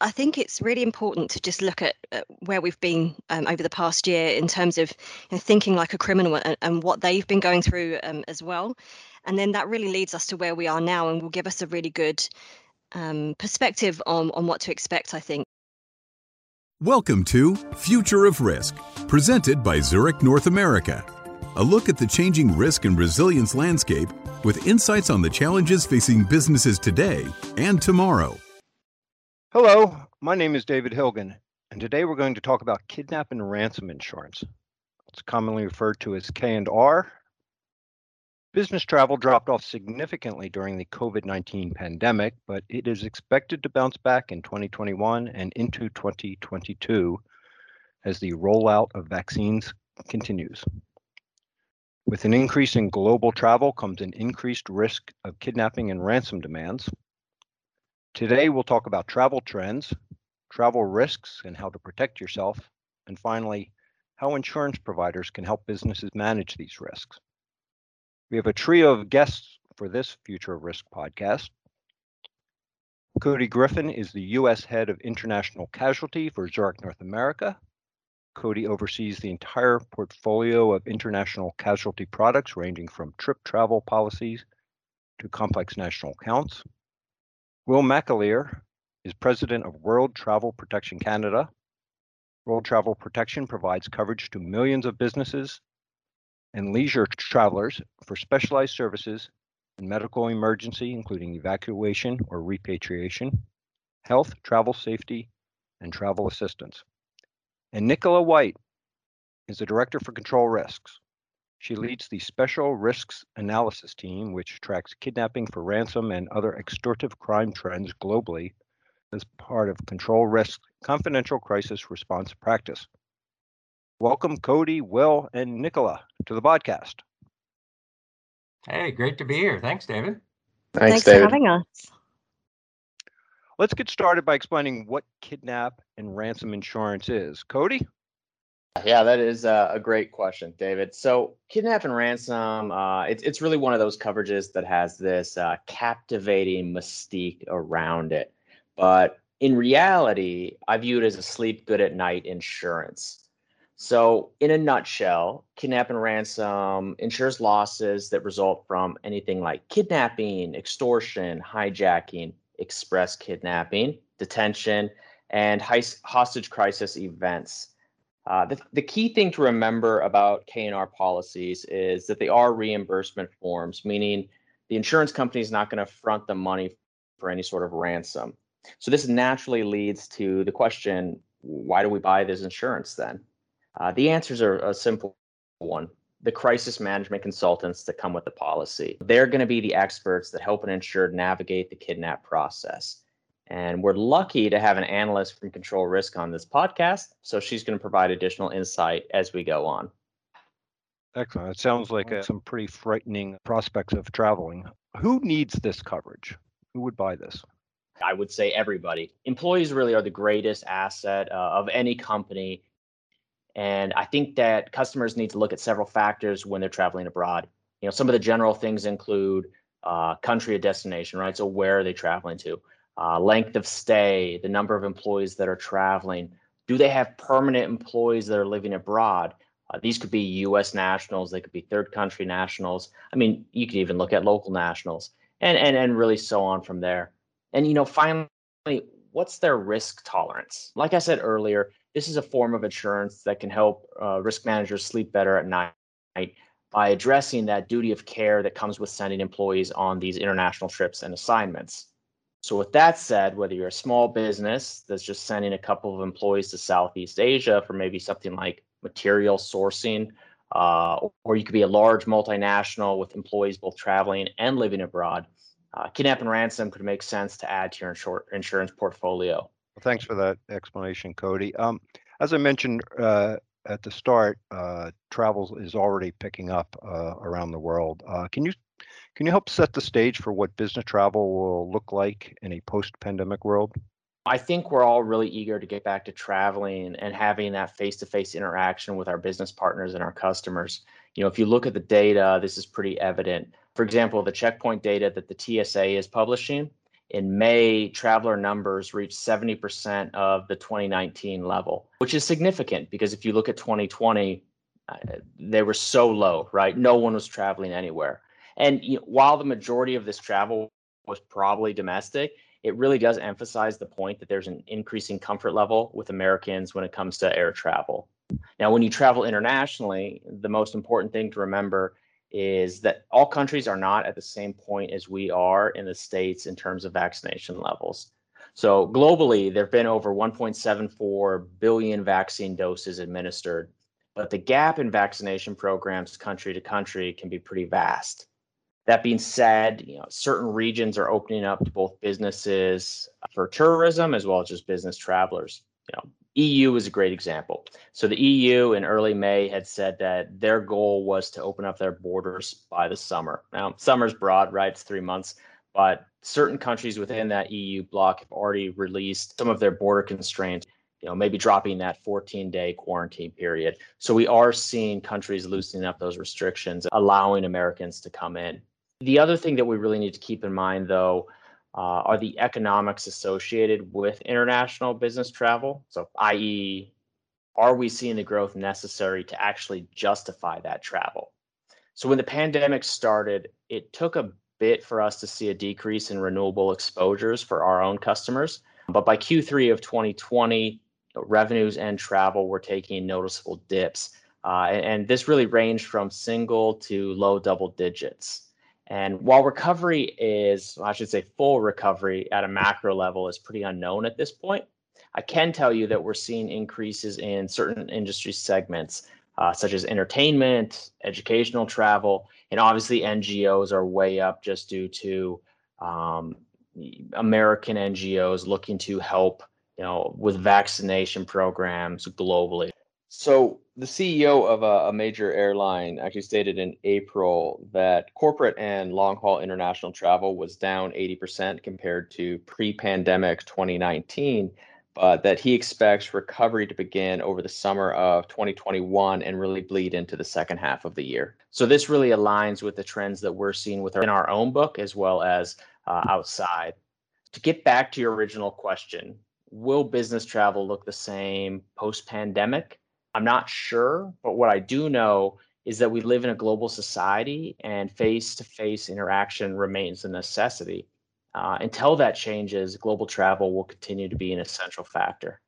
I think it's really important to just look at where we've been um, over the past year in terms of you know, thinking like a criminal and, and, what they've been going through um, as well. And then that really leads us to where we are now and will give us a really good um, perspective on, on what to expect, I think. Welcome to Future of Risk, presented by Zurich North America. A look at the changing risk and resilience landscape with insights on the challenges facing businesses today and tomorrow. Hello, my name is David Hilgen, and today we're going to talk about kidnap and ransom insurance. It's commonly referred to as K&R. Business travel dropped off significantly during the COVID-19 pandemic, but it is expected to bounce back in 2021 and into 2022 as the rollout of vaccines continues. With an increase in global travel comes an increased risk of kidnapping and ransom demands. Today, we'll talk about travel trends, travel risks and how to protect yourself, and finally, how insurance providers can help businesses manage these risks. We have a trio of guests for this Future of Risk podcast. Cody Griffin is the U.S. Head of International Casualty for Zurich North America. Cody oversees the entire portfolio of international casualty products, ranging from trip travel policies to complex national accounts. Will McAleer is president of World Travel Protection Canada. World Travel Protection provides coverage to millions of businesses and leisure travelers for specialized services in medical emergency, including evacuation or repatriation, health, travel safety, and travel assistance. And Nicola White is the Director for Control Risks. She leads the Special Risks Analysis Team, which tracks kidnapping for ransom and other extortive crime trends globally as part of Control Risk Confidential Crisis Response Practice. Welcome, Cody, Will, and Nicola to the podcast. Hey, great to be here. Thanks, David. Thanks, Thanks David. for having us. Let's get started by explaining what kidnap and ransom insurance is. Cody? Yeah, that is a, great question, David. So, kidnap and ransom, uh, it's it's really one of those coverages that has this uh, captivating mystique around it. But in reality, I view it as a sleep good at night insurance. So, in a nutshell, kidnap and ransom insures losses that result from anything like kidnapping, extortion, hijacking, express kidnapping, detention, and hostage crisis events. Uh, the, the key thing to remember about K&R policies is that they are reimbursement forms, meaning the insurance company is not going to front the money for any sort of ransom. So this naturally leads to the question, why do we buy this insurance then? Uh, the answers are a simple one the crisis management consultants that come with the policy. They're going to be the experts that help an insured navigate the kidnap process. And we're lucky to have an analyst from Control Risk on this podcast. So she's going to provide additional insight as we go on. Excellent. It sounds like uh, some pretty frightening prospects of traveling. Who needs this coverage? Who would buy this? I would say everybody. Employees really are the greatest asset uh, of any company and I think that customers need to look at several factors when they're traveling abroad. You know, some of the general things include uh, country of destination, right? So where are they traveling to? Uh, length of stay, the number of employees that are traveling. Do they have permanent employees that are living abroad? Uh, these could be U.S. nationals. They could be third country nationals. I mean, you could even look at local nationals, and and and really so on from there. And you know, finally, what's their risk tolerance? Like I said earlier, this is a form of insurance that can help uh, risk managers sleep better at night by addressing that duty of care that comes with sending employees on these international trips and assignments. So, with that said, whether you're a small business that's just sending a couple of employees to Southeast Asia for maybe something like material sourcing, uh, or you could be a large multinational with employees both traveling and living abroad, uh, kidnap and ransom could make sense to add to your insur- insurance portfolio. Well, thanks for that explanation, Cody. Um, as I mentioned uh, at the start, uh, travel is already picking up uh, around the world. Uh, can you can you help set the stage for what business travel will look like in a post-pandemic world? I think we're all really eager to get back to traveling and having that face-to-face interaction with our business partners and our customers. You know, if you look at the data, this is pretty evident. For example, the checkpoint data that the TSA is publishing, in May, traveler numbers reached 70% of the 2019 level, which is significant because if you look at 2020, uh, they were so low, right? No one was traveling anywhere. And you know, while the majority of this travel was probably domestic, it really does emphasize the point that there's an increasing comfort level with Americans when it comes to air travel. Now, when you travel internationally, the most important thing to remember is that all countries are not at the same point as we are in the States in terms of vaccination levels. So, globally, there have been over 1.74 billion vaccine doses administered, but the gap in vaccination programs country to country can be pretty vast. That being said, you know, certain regions are opening up to both businesses uh, for tourism as well as just business travelers. You know, EU is a great example. So the EU in early May had said that their goal was to open up their borders by the summer. Now, summer's broad, right? It's three months, but certain countries within that EU bloc have already released some of their border constraints, you know, maybe dropping that 14-day quarantine period. So we are seeing countries loosening up those restrictions, allowing Americans to come in. The other thing that we really need to keep in mind, though, uh, are the economics associated with international business travel. So, i.e., are we seeing the growth necessary to actually justify that travel? So, when the pandemic started, it took a bit for us to see a decrease in renewable exposures for our own customers. But by Q3 of 2020, revenues and travel were taking noticeable dips. Uh, and, and this really ranged from single to low double digits. And while recovery is, I should say, full recovery at a macro level is pretty unknown at this point, I can tell you that we're seeing increases in certain industry segments, uh, such as entertainment, educational travel, and obviously NGOs are way up just due to um, American NGOs looking to help, you know, with vaccination programs globally. So the CEO of a, a, major airline actually stated in April that corporate and long haul international travel was down 80% compared to pre pandemic 2019, but that he expects recovery to begin over the summer of 2021 and really bleed into the second half of the year. So this really aligns with the trends that we're seeing with our, our own book as well as uh, outside. To get back to your original question, will business travel look the same post pandemic? I'm not sure, but what I do know is that we live in a global society and face to face interaction remains a necessity. Uh, until that changes, global travel will continue to be an essential factor.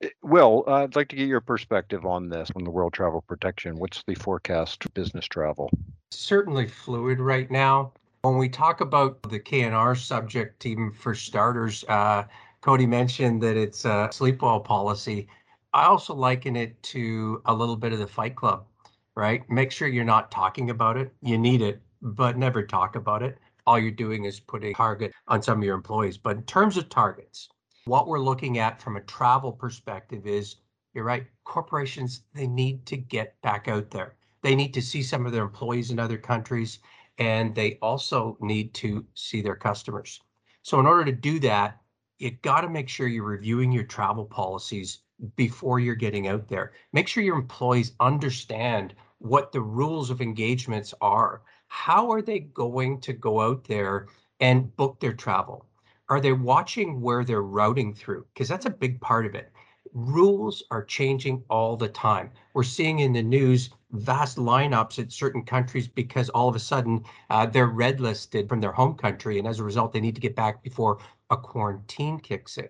Eh, Will, uh, I'd like to get your perspective on this, on the World Travel Protection. What's the forecast for business travel? Certainly fluid right now. When we talk about the K&R subject, even for starters, uh, Cody mentioned that it's a sleep well policy. I also liken it to a little bit of the Fight Club, right? Make sure you're not talking about it. You need it, but never talk about it. All you're doing is putting a target on some of your employees. But in terms of targets, what we're looking at from a travel perspective is you're right, corporations, they need to get back out there. They need to see some of their employees in other countries, and they also need to see their customers. So, in order to do that, you got to make sure you're reviewing your travel policies before you're getting out there. Make sure your employees understand what the rules of engagements are. How are they going to go out there and book their travel? Are they watching where they're routing through? Because that's a big part of it. Rules are changing all the time. We're seeing in the news vast lineups at certain countries because all of a sudden uh, they're red listed from their home country. And as a result, they need to get back before a quarantine kicks in.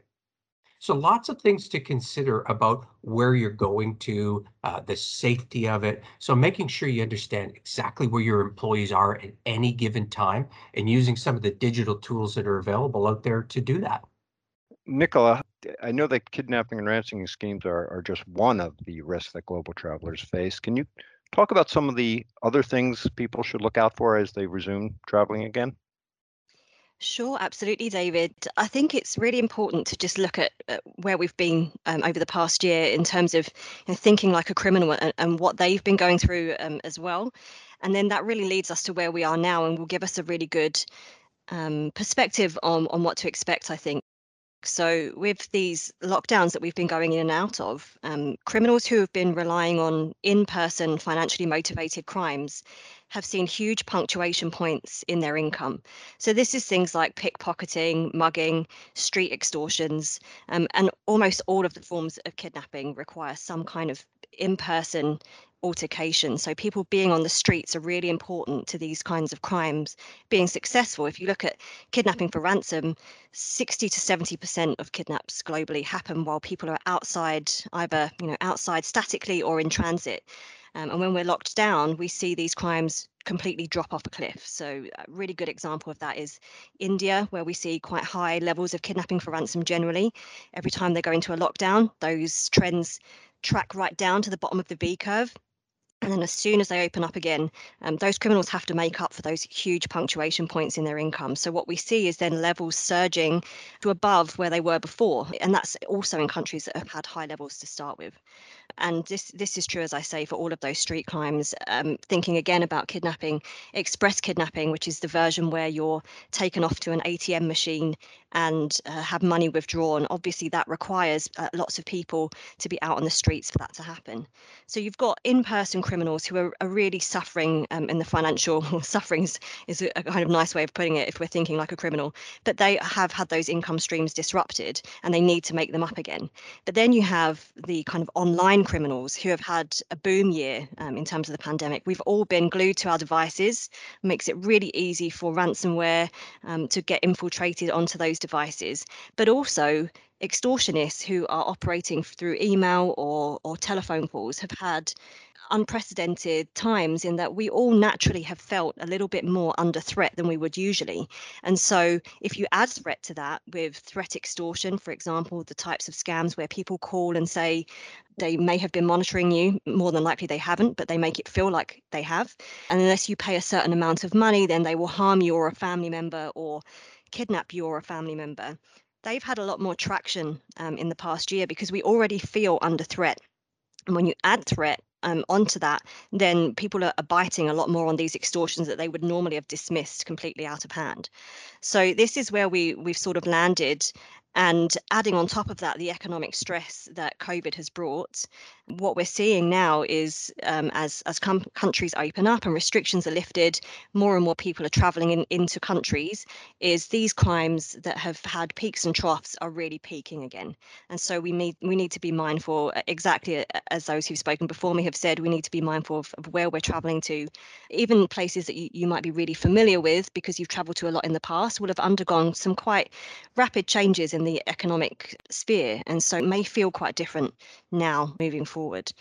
So lots of things to consider about where you're going to, uh, the safety of it. So making sure you understand exactly where your employees are at any given time and using some of the digital tools that are available out there to do that. Nicola, I know that kidnapping and ransoming schemes are, are just one of the risks that global travelers face. Can you talk about some of the other things people should look out for as they resume traveling again? Sure, absolutely, David. I think it's really important to just look at uh, where we've been um, over the past year in terms of you know, thinking like a criminal and, and, what they've been going through um, as well. And then that really leads us to where we are now and will give us a really good um, perspective on, on what to expect, I think. So, with these lockdowns that we've been going in and out of, um, criminals who have been relying on in person, financially motivated crimes have seen huge punctuation points in their income. So this is things like pickpocketing, mugging, street extortions, um, and almost all of the forms of kidnapping require some kind of in-person altercation. So people being on the streets are really important to these kinds of crimes being successful. If you look at kidnapping for ransom, 60 to 70% of kidnaps globally happen while people are outside, either you know outside statically or in transit. Um, and when we're locked down, we see these crimes completely drop off a cliff. So a really good example of that is India, where we see quite high levels of kidnapping for ransom generally. Every time they go into a lockdown, those trends track right down to the bottom of the V curve. And then as soon as they open up again, um, those criminals have to make up for those huge punctuation points in their income. So what we see is then levels surging to above where they were before. And that's also in countries that have had high levels to start with. And this this is true, as I say, for all of those street crimes. Um, thinking again about kidnapping, express kidnapping, which is the version where you're taken off to an ATM machine and uh, have money withdrawn. Obviously, that requires uh, lots of people to be out on the streets for that to happen. So you've got in-person criminals who are, are really suffering um, in the financial sufferings is a, kind of nice way of putting it if we're thinking like a criminal. But they have had those income streams disrupted and they need to make them up again. But then you have the kind of online criminals who have had a boom year um, in terms of the pandemic. We've all been glued to our devices, makes it really easy for ransomware um, to get infiltrated onto those devices, but also extortionists who are operating through email or, or telephone calls have had unprecedented times in that we all naturally have felt a little bit more under threat than we would usually. And so, if you add threat to that with threat extortion, for example, the types of scams where people call and say they may have been monitoring you, more than likely they haven't, but they make it feel like they have. And unless you pay a certain amount of money, then they will harm you or a family member or kidnap you or a family member. They've had a lot more traction um, in the past year because we already feel under threat. And when you add threat, um, onto that, then people are, are biting a lot more on these extortions that they would normally have dismissed completely out of hand. So this is where we we've sort of landed and adding on top of that, the economic stress that COVID has brought, what we're seeing now is um, as as com- countries open up and restrictions are lifted, more and more people are traveling in, into countries. Is these crimes that have had peaks and troughs are really peaking again, and so we need we need to be mindful. Exactly as those who've spoken before me have said, we need to be mindful of, of where we're traveling to, even places that you, you might be really familiar with because you've travelled to a lot in the past will have undergone some quite rapid changes in the economic sphere. And so it may feel quite different now moving forward.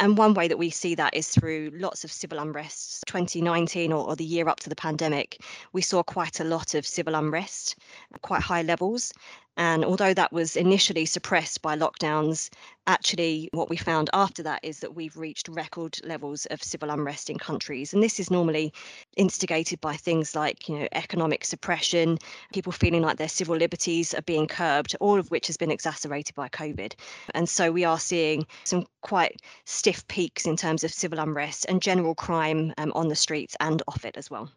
And one way that we see that is through lots of civil unrest. 2019 or, or the year up to the pandemic, we saw quite a lot of civil unrest, quite high levels. And although that was initially suppressed by lockdowns, actually, what we found after that is that we've reached record levels of civil unrest in countries. And this is normally instigated by things like, you know, economic suppression, people feeling like their civil liberties are being curbed, all of which has been exacerbated by COVID. And so we are seeing some quite stiff peaks in terms of civil unrest and general crime um, on the streets and off it as well.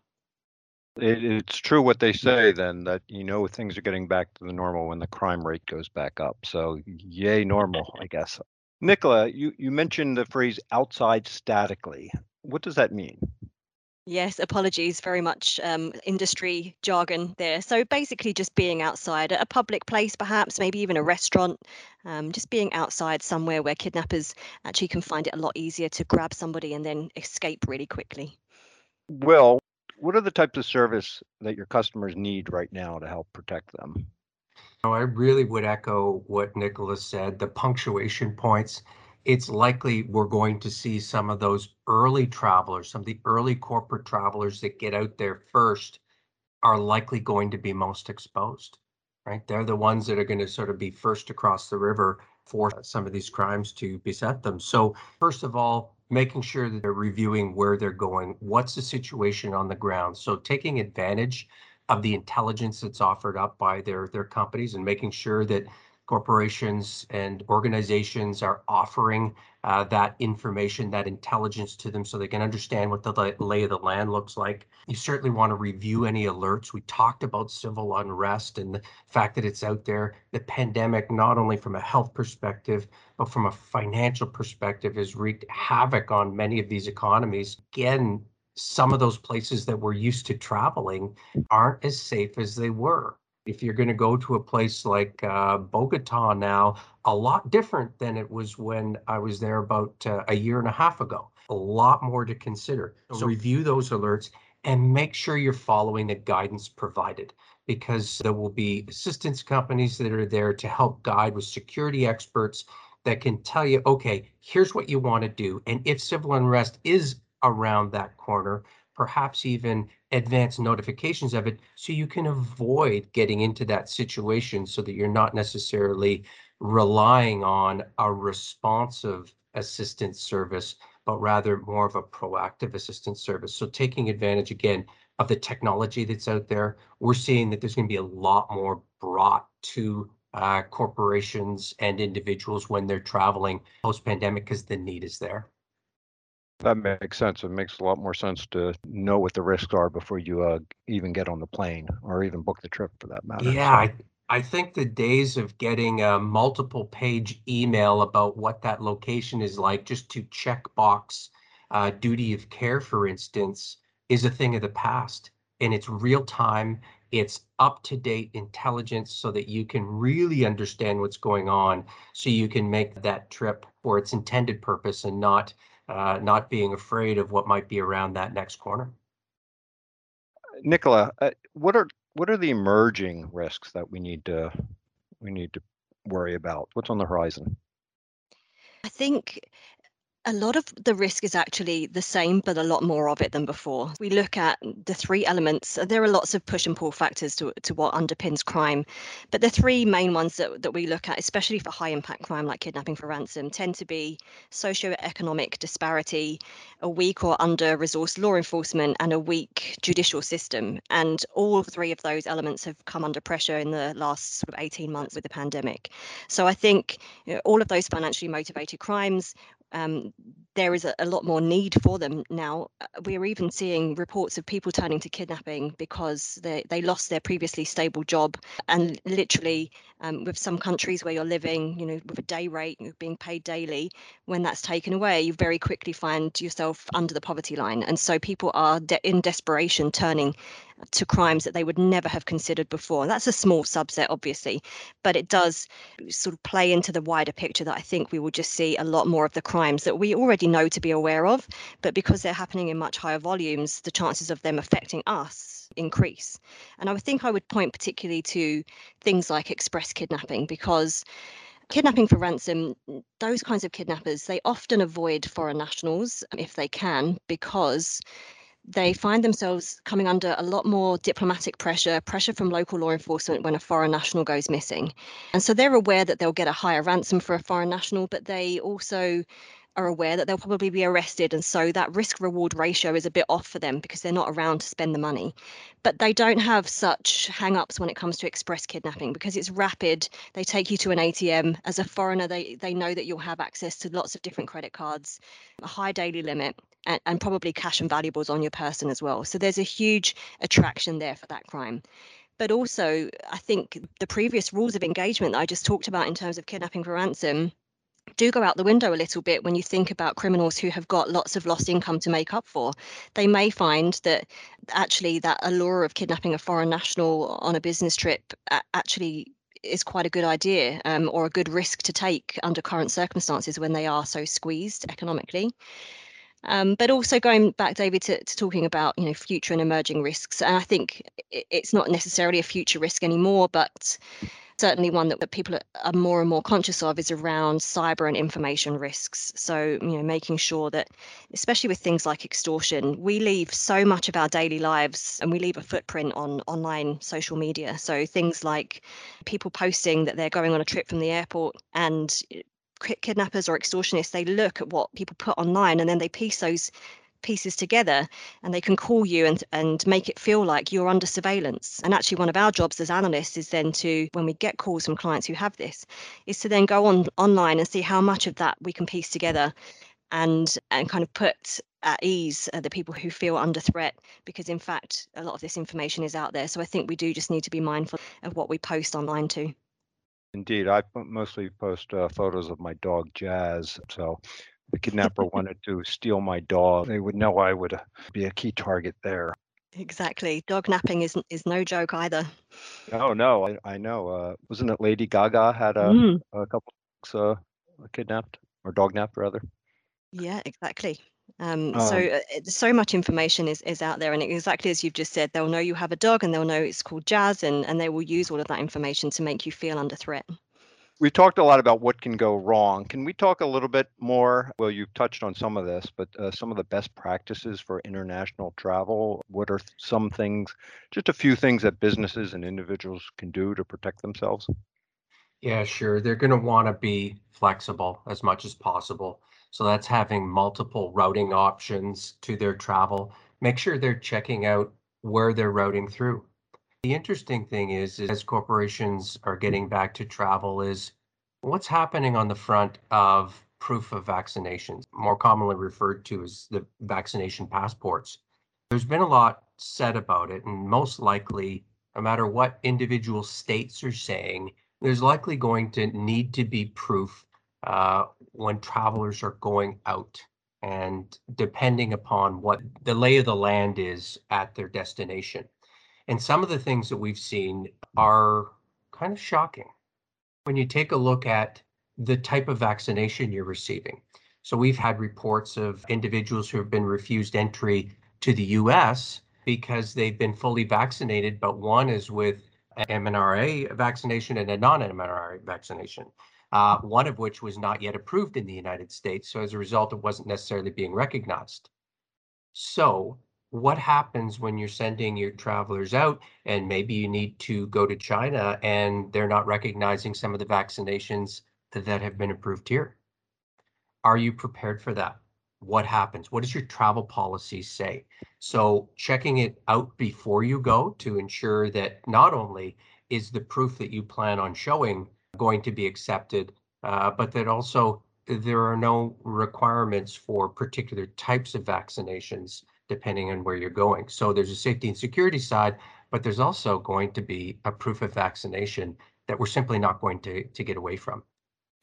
It, it's true what they say then that you know things are getting back to the normal when the crime rate goes back up. So yay normal, I guess. Nicola, you, you mentioned the phrase outside statically. What does that mean? Yes, apologies, very much um, industry jargon there. So basically, just being outside at a public place, perhaps, maybe even a restaurant, um, just being outside somewhere where kidnappers actually can find it a lot easier to grab somebody and then escape really quickly. Well, what are the types of service that your customers need right now to help protect them? Oh, I really would echo what Nicola's said. The punctuation points, it's likely we're going to see some of those early travelers, some of the early corporate travelers that get out there first are likely going to be most exposed, right? They're the ones that are going to sort of be first across the river for some of these crimes to beset them. So, first of all, making sure that they're reviewing where they're going, what's the situation on the ground. So taking advantage of the intelligence that's offered up by their their companies and making sure that corporations and organizations are offering uh, that information, that intelligence to them so they can understand what the lay of the land looks like. You certainly want to review any alerts. We talked about civil unrest and the fact that it's out there. The pandemic, not only from a health perspective, but from a financial perspective, has wreaked havoc on many of these economies. Again, some of those places that we're used to traveling aren't as safe as they were. If you're going to go to a place like uh, Bogota now, a lot different than it was when I was there about uh, a year and a half ago. A lot more to consider. So review those alerts and make sure you're following the guidance provided because there will be assistance companies that are there to help guide with security experts that can tell you, okay, here's what you want to do. And if civil unrest is around that corner, perhaps even advance notifications of it so you can avoid getting into that situation so that you're not necessarily relying on a responsive assistance service, but rather more of a proactive assistance service. So taking advantage again of the technology that's out there, we're seeing that there's going to be a lot more brought to uh, corporations and individuals when they're traveling post pandemic because the need is there. That makes sense. It makes a lot more sense to know what the risks are before you uh, even get on the plane or even book the trip for that matter. Yeah, I, I think the days of getting a multiple page email about what that location is like just to check box uh, duty of care, for instance, is a thing of the past. And it's real time, it's up to date intelligence so that you can really understand what's going on so you can make that trip for its intended purpose and not uh, not being afraid of what might be around that next corner. Nicola, uh, what are what are the emerging risks that we need to we need to worry about? What's on the horizon? I think a lot of the risk is actually the same, but a lot more of it than before. We look at the three elements. Uh, there are lots of push and pull factors to, to what underpins crime, but the three main ones that, that we look at, especially for high impact crime like kidnapping for ransom, tend to be socio-economic disparity, a weak or under resourced law enforcement, and a weak judicial system. And all three of those elements have come under pressure in the last sort of 18 months with the pandemic. So I think you know, all of those financially motivated crimes um, there is a, a, lot more need for them now. Uh, we're even seeing reports of people turning to kidnapping because they, they lost their previously stable job. And literally, um, with some countries where you're living, you know, with a day rate, you're being paid daily, when that's taken away, you very quickly find yourself under the poverty line. And so people are de- in desperation turning to crimes that they would never have considered before. And That's a small subset, obviously, but it does sort of play into the wider picture that I think we will just see a lot more of the crimes that we already know to be aware of, but because they're happening in much higher volumes, the chances of them affecting us increase. And I would think I would point particularly to things like express kidnapping because kidnapping for ransom those kinds of kidnappers they often avoid foreign nationals if they can because they find themselves coming under a lot more diplomatic pressure, pressure from local law enforcement when a foreign national goes missing. And so they're aware that they'll get a higher ransom for a foreign national, but they also are aware that they'll probably be arrested. And so that risk reward ratio is a bit off for them because they're not around to spend the money. But they don't have such hang ups when it comes to express kidnapping because it's rapid. They take you to an ATM. As a foreigner, they, they know that you'll have access to lots of different credit cards, a high daily limit, and, and probably cash and valuables on your person as well. So there's a huge attraction there for that crime but also i think the previous rules of engagement that i just talked about in terms of kidnapping for ransom do go out the window a little bit when you think about criminals who have got lots of lost income to make up for. They may find that actually that allure of kidnapping a foreign national on a business trip actually is quite a good idea um, or a good risk to take under current circumstances when they are so squeezed economically. Um, but also going back, David, to, to, talking about you know future and emerging risks, and I think it's not necessarily a future risk anymore, but certainly one that, that people are more and more conscious of is around cyber and information risks. So, you know, making sure that, especially with things like extortion, we leave so much of our daily lives and we leave a footprint on online social media. So, things like people posting that they're going on a trip from the airport and kidnappers or extortionists they look at what people put online and then they piece those pieces together and they can call you and and make it feel like you're under surveillance. And actually one of our jobs as analysts is then to when we get calls from clients who have this is to then go on online and see how much of that we can piece together and and kind of put at ease uh, the people who feel under threat because in fact a lot of this information is out there. So i think we do just need to be mindful of what we post online too indeed i mostly post uh, photos of my dog jazz so the kidnapper wanted to steal my dog, they would know I would uh, be a key target there. Exactly. Dog napping is is no joke either. Oh no, I, I know. Uh, wasn't it Lady Gaga had a, Mm, a couple uh, kidnapped or dog napped rather? yeah, exactly. Um, so Um, uh, so much information is, is out there, and exactly as you've just said, they'll know you have a dog, and they'll know it's called Jazz, and, and they will use all of that information to make you feel under threat. We've talked a lot about what can go wrong. Can we talk a little bit more? Well, you've touched on some of this, but uh, some of the best practices for international travel. What are some things, just a few things that businesses and individuals can do to protect themselves? Yeah, sure. They're going to want to be flexible as much as possible. So that's having multiple routing options to their travel. Make sure they're checking out where they're routing through. The interesting thing is, is as corporations are getting back to travel, is what's happening on the front of proof of vaccinations, more commonly referred to as the vaccination passports. There's been a lot said about it, and most likely, no matter what individual states are saying, there's likely going to need to be proof uh, when travelers are going out and depending upon what the lay of the land is at their destination. And some of the things that we've seen are kind of shocking when you take a look at the type of vaccination you're receiving. So we've had reports of individuals who have been refused entry to the US because they've been fully vaccinated, but one is with an MNRA vaccination and a non-MNRA vaccination, uh, one of which was not yet approved in the United States. So as a result, it wasn't necessarily being recognized. So what happens when you're sending your travelers out and maybe you need to go to China and they're not recognizing some of the vaccinations that have been approved here? Are you prepared for that? What happens? What does your travel policy say? So checking it out before you go to ensure that not only is the proof that you plan on showing going to be accepted, uh, but that also there are no requirements for particular types of vaccinations depending on where you're going. So there's a safety and security side, but there's also going to be a proof of vaccination that we're simply not going to, to get away from.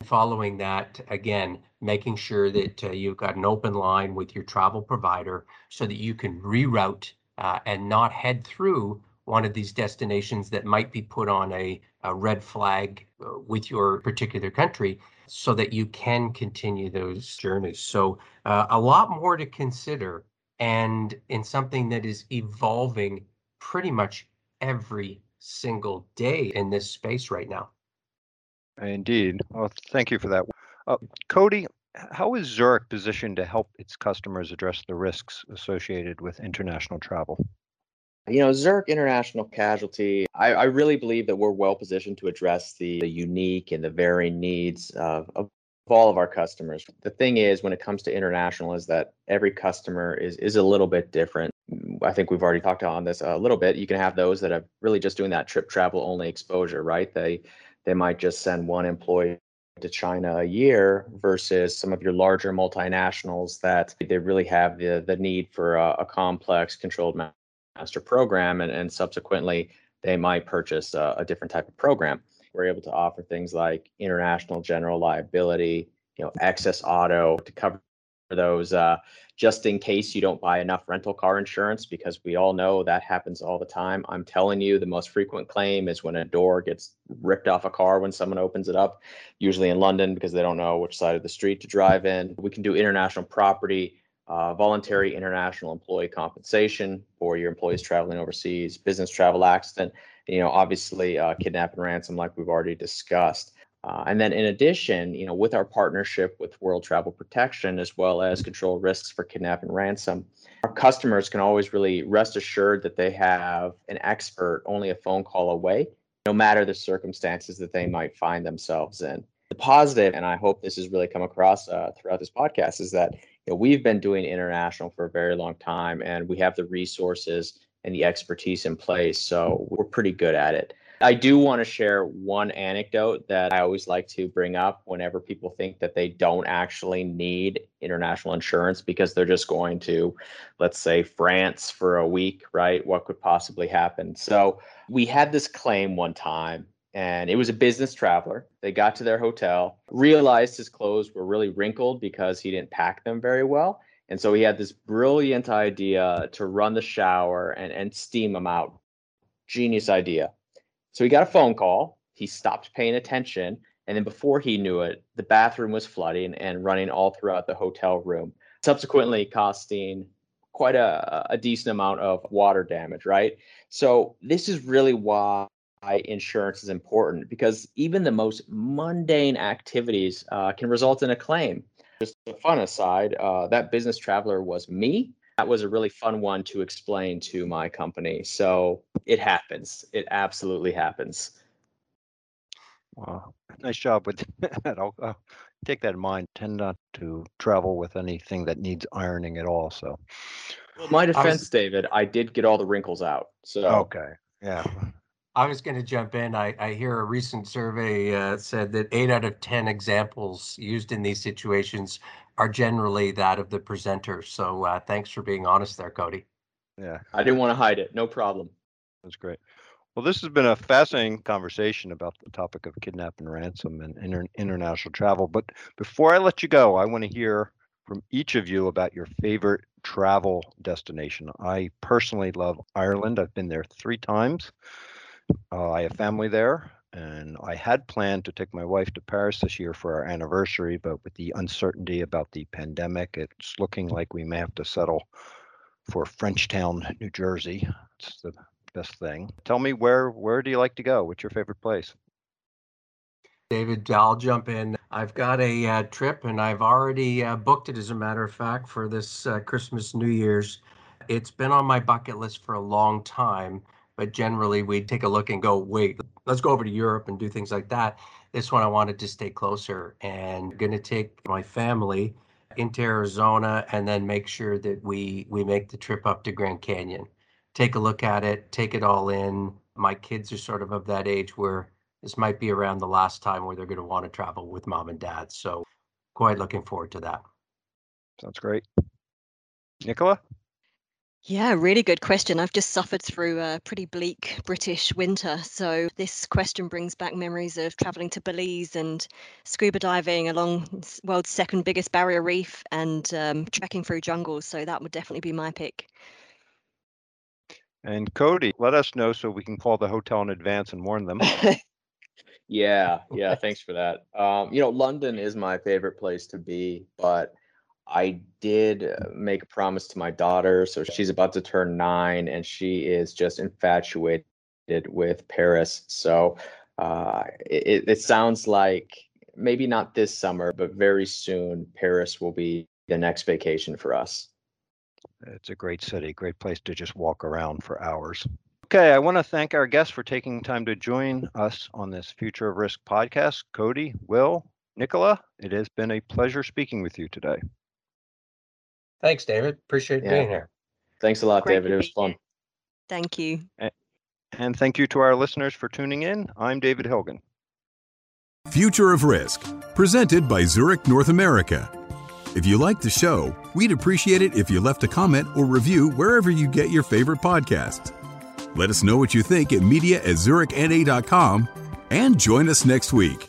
Following that, again, making sure that uh, you've got an open line with your travel provider so that you can reroute uh, and not head through one of these destinations that might be put on a, a red flag uh, with your particular country so that you can continue those journeys. So, uh, a lot more to consider and in something that is evolving pretty much every single day in this space right now. Indeed. Well, thank you for that. Uh, Cody, how is Zurich positioned to help its customers address the risks associated with international travel? You know, Zurich International Casualty, I, I really believe that we're well positioned to address the, the unique and the varying needs of, of all of our customers. The thing is, when it comes to international, is that every customer is is a little bit different. Mm, I think we've already talked on this a little bit. You can have those that are really just doing that trip travel only exposure, right? They they might just send one employee to China a year versus some of your larger multinationals that they really have the the need for a, a complex controlled master program and, and subsequently they might purchase a, a different type of program. We're able to offer things like international general liability you know excess auto to cover those uh, just in case you don't buy enough rental car insurance because we all know that happens all the time. I'm telling you the most frequent claim is when a door gets ripped off a car when someone opens it up usually in london because they don't know which side of the street to drive in. We can do international property uh, voluntary international employee compensation for your employees traveling overseas, business travel accident, you know, obviously uh, kidnap and ransom, like we've already discussed. Uh, and then in addition, you know, with our partnership with World Travel Protection, as well as control risks for kidnap and ransom, our customers can always really rest assured that they have an expert only a phone call away, no matter the circumstances that they might find themselves in. The positive, and I hope this has really come across uh, throughout this podcast, is that you know, we've been doing international for a very long time and we have the resources and the expertise in place. So we're pretty good at it. I do want to share one anecdote that I always like to bring up whenever people think that they don't actually need international insurance because they're just going to, let's say, France for a week, right? What could possibly happen? So we had this claim one time and it was a business traveler. They got to their hotel, realized his clothes were really wrinkled because he didn't pack them very well. And so he had this brilliant idea to run the shower and, and steam them out. Genius idea. So he got a phone call. He stopped paying attention. And then before he knew it, the bathroom was flooding and running all throughout the hotel room, subsequently costing quite a, a decent amount of water damage, right? So this is really why insurance is important because even the most mundane activities uh, can result in a claim. Just a fun aside, uh, that business traveler was me. That was a really fun one to explain to my company. So it happens. It absolutely happens. Wow, nice job with that. I'll, I'll take that in mind. Tend not to travel with anything that needs ironing at all. So, well, my defense, was... David, I did get all the wrinkles out. So okay, yeah. I was going to jump in. I, I hear a recent survey uh, said that eight out of 10 examples used in these situations are generally that of the presenter. So uh, thanks for being honest there, Cody. Yeah. I didn't want to hide it. No problem. That's great. Well, this has been a fascinating conversation about the topic of kidnap and ransom and inter- international travel. But before I let you go, I want to hear from each of you about your favorite travel destination. I personally love Ireland. I've been there three times. Uh, I have family there, and I had planned to take my wife to Paris this year for our anniversary, but with the uncertainty about the pandemic, it's looking like we may have to settle for Frenchtown, New Jersey. It's the best thing. Tell me where where do you like to go? What's your favorite place? David, I'll jump in. I've got a uh, trip and I've already uh, booked it, as a matter of fact, for this uh, Christmas, New Year's. It's been on my bucket list for a long time but generally we'd take a look and go, wait, let's go over to Europe and do things like that. This one I wanted to stay closer and going to take my family into Arizona and then make sure that we we make the trip up to Grand Canyon. Take a look at it, take it all in. My kids are sort of of that age where this might be around the last time where they're going to want to travel with mom and dad. So quite looking forward to that. Sounds great. Nicola? Yeah, really good question. I've just suffered through a pretty bleak British winter. So, this question brings back memories of traveling to Belize and scuba diving along world's second biggest barrier reef and um, trekking through jungles. So, that would definitely be my pick. And Cody, let us know so we can call the hotel in advance and warn them. yeah, yeah, thanks for that. Um, you know, London is my favorite place to be, but I did uh, make a promise to my daughter. So she's about to turn nine and she is just infatuated with Paris. So uh, it, it sounds like maybe not this summer, but very soon, Paris will be the next vacation for us. It's a great city, great place to just walk around for hours. Okay, I want to thank our guests for taking time to join us on this Future of Risk podcast. Cody, Will, Nicola, it has been a pleasure speaking with you today. Thanks, David. Appreciate yeah. being here. Thanks a lot, Great David. It was fun. Thank you. And thank you to our listeners for tuning in. I'm David Hilgen. Future of Risk, presented by Zurich North America. If you like the show, we'd appreciate it if you left a comment or review wherever you get your favorite podcasts. Let us know what you think at media at zurichna.com and join us next week.